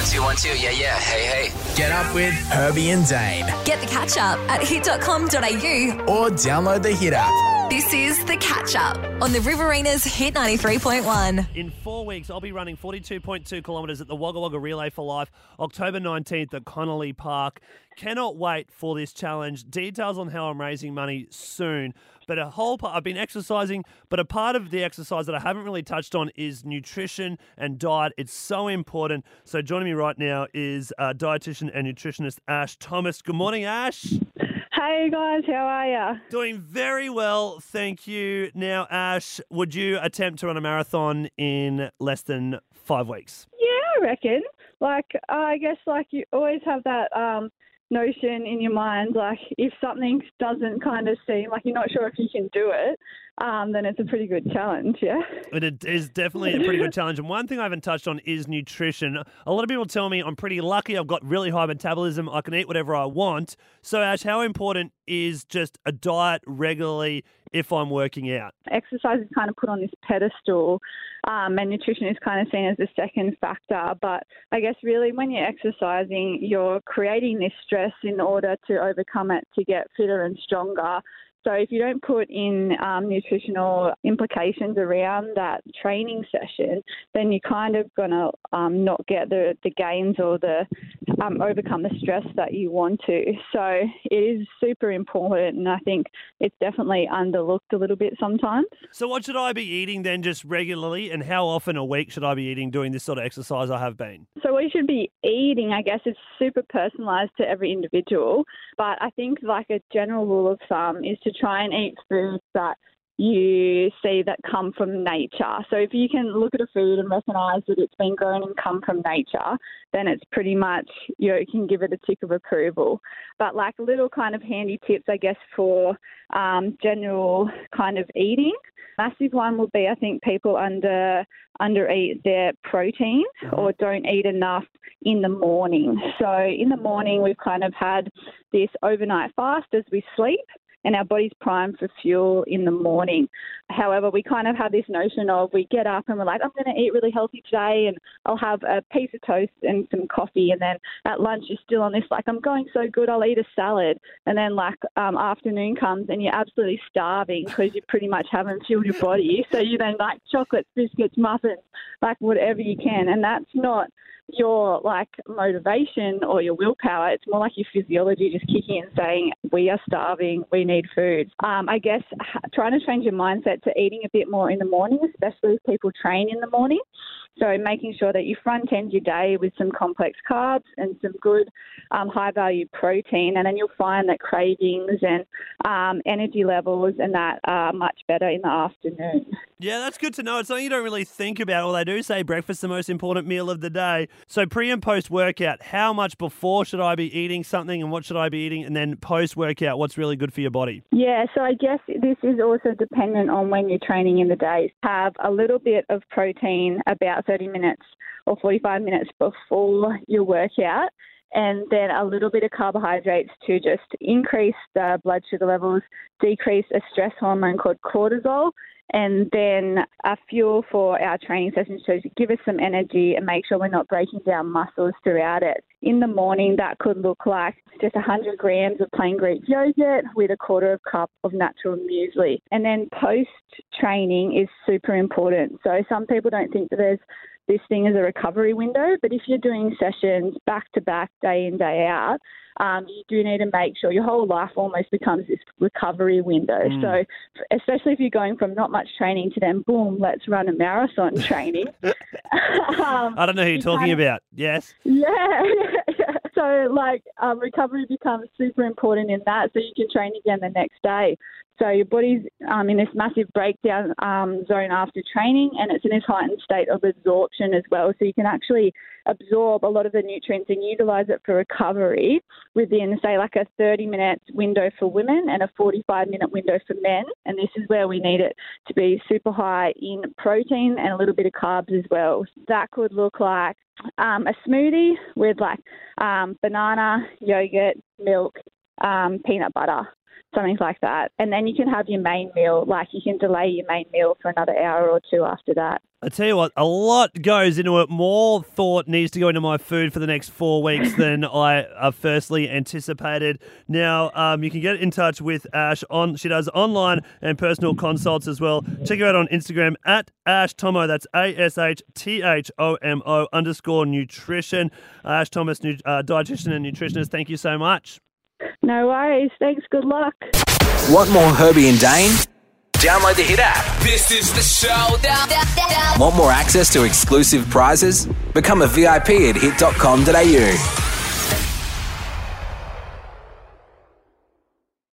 One two one two. Yeah yeah. Hey hey. Get up with Herbie and Dane Get the catch up at hit.com.au. or download the Hit app. This is the catch up on the Riverina's Hit 93.1. In four weeks, I'll be running 42.2 kilometres at the Wagga Wagga Relay for Life, October 19th at Connolly Park. Cannot wait for this challenge. Details on how I'm raising money soon. But a whole part, I've been exercising, but a part of the exercise that I haven't really touched on is nutrition and diet. It's so important. So joining me right now is uh, dietitian and nutritionist Ash Thomas. Good morning, Ash. Hey guys, how are ya? Doing very well, thank you. Now, Ash, would you attempt to run a marathon in less than five weeks? Yeah, I reckon. Like, I guess like you always have that um, notion in your mind, like if something doesn't kind of seem like you're not sure if you can do it, um, then it's a pretty good challenge. Yeah. But it is definitely a pretty good challenge. And one thing I haven't touched on is nutrition. A lot of people tell me I'm pretty lucky. I've got really high metabolism. I can eat whatever I want. So, Ash, how important is just a diet regularly if I'm working out? Exercise is kind of put on this pedestal, um, and nutrition is kind of seen as the second factor. But I guess really, when you're exercising, you're creating this stress in order to overcome it to get fitter and stronger. So if you don't put in um, nutritional implications around that training session, then you're kind of going to um, not get the, the gains or the um, overcome the stress that you want to. So it is super important, and I think it's definitely underlooked a little bit sometimes. So, what should I be eating then just regularly? And how often a week should I be eating doing this sort of exercise I have been? So what you should be eating, I guess, is super personalised to every individual. But I think like a general rule of thumb is to try and eat foods that you see that come from nature. So if you can look at a food and recognise that it's been grown and come from nature, then it's pretty much you, know, you can give it a tick of approval. But like little kind of handy tips, I guess, for um, general kind of eating. Massive one would be I think people under undereat their protein or don't eat enough in the morning. So in the morning we've kind of had this overnight fast as we sleep and our body's primed for fuel in the morning. However, we kind of have this notion of we get up and we're like, I'm going to eat really healthy today and I'll have a piece of toast and some coffee. And then at lunch, you're still on this, like, I'm going so good, I'll eat a salad. And then, like, um, afternoon comes and you're absolutely starving because you pretty much haven't fueled your body. So you then like chocolates, biscuits, muffins, like whatever you can. And that's not your like motivation or your willpower. It's more like your physiology just kicking in, saying we are starving, we need food. Um, I guess trying to change your mindset to eating a bit more in the morning, especially if people train in the morning. So making sure that you front end your day with some complex carbs and some good um, high value protein, and then you'll find that cravings and um, energy levels and that are much better in the afternoon. Yeah, that's good to know. It's something you don't really think about. Well, they do say breakfast is the most important meal of the day. So pre and post workout, how much before should I be eating something and what should I be eating? And then post workout, what's really good for your body? Yeah, so I guess this is also dependent on when you're training in the day. Have a little bit of protein about 30 minutes or 45 minutes before your workout, and then a little bit of carbohydrates to just increase the blood sugar levels, decrease a stress hormone called cortisol, and then a fuel for our training sessions to give us some energy and make sure we're not breaking down muscles throughout it. In the morning, that could look like just 100 grams of plain Greek yogurt with a quarter of cup of natural muesli. And then post training is super important. So some people don't think that there's this thing as a recovery window, but if you're doing sessions back to back, day in, day out, um, you do need to make sure your whole life almost becomes this recovery window. So, especially if you're going from not much training to then, boom, let's run a marathon training. um, I don't know who you're you talking kind of- about. Yes. yeah. so, like, um, recovery becomes super important in that, so you can train again the next day. So your body's um, in this massive breakdown um, zone after training, and it's in this heightened state of absorption as well. So you can actually absorb a lot of the nutrients and utilize it for recovery within, say, like a 30 minute window for women and a 45 minute window for men. And this is where we need it to be super high in protein and a little bit of carbs as well. That could look like um, a smoothie with like um, banana, yogurt, milk, um, peanut butter. Something like that. And then you can have your main meal, like you can delay your main meal for another hour or two after that. I tell you what, a lot goes into it. More thought needs to go into my food for the next four weeks than I uh, firstly anticipated. Now, um, you can get in touch with Ash on. She does online and personal consults as well. Check her out on Instagram at Ash Thomo. That's A S H T H O M O underscore nutrition. Ash Thomas, uh, dietitian and nutritionist. Thank you so much. No worries. Thanks. Good luck. Want more Herbie and Dane? Download the Hit app. This is the showdown. Want more access to exclusive prizes? Become a VIP at hit.com.au.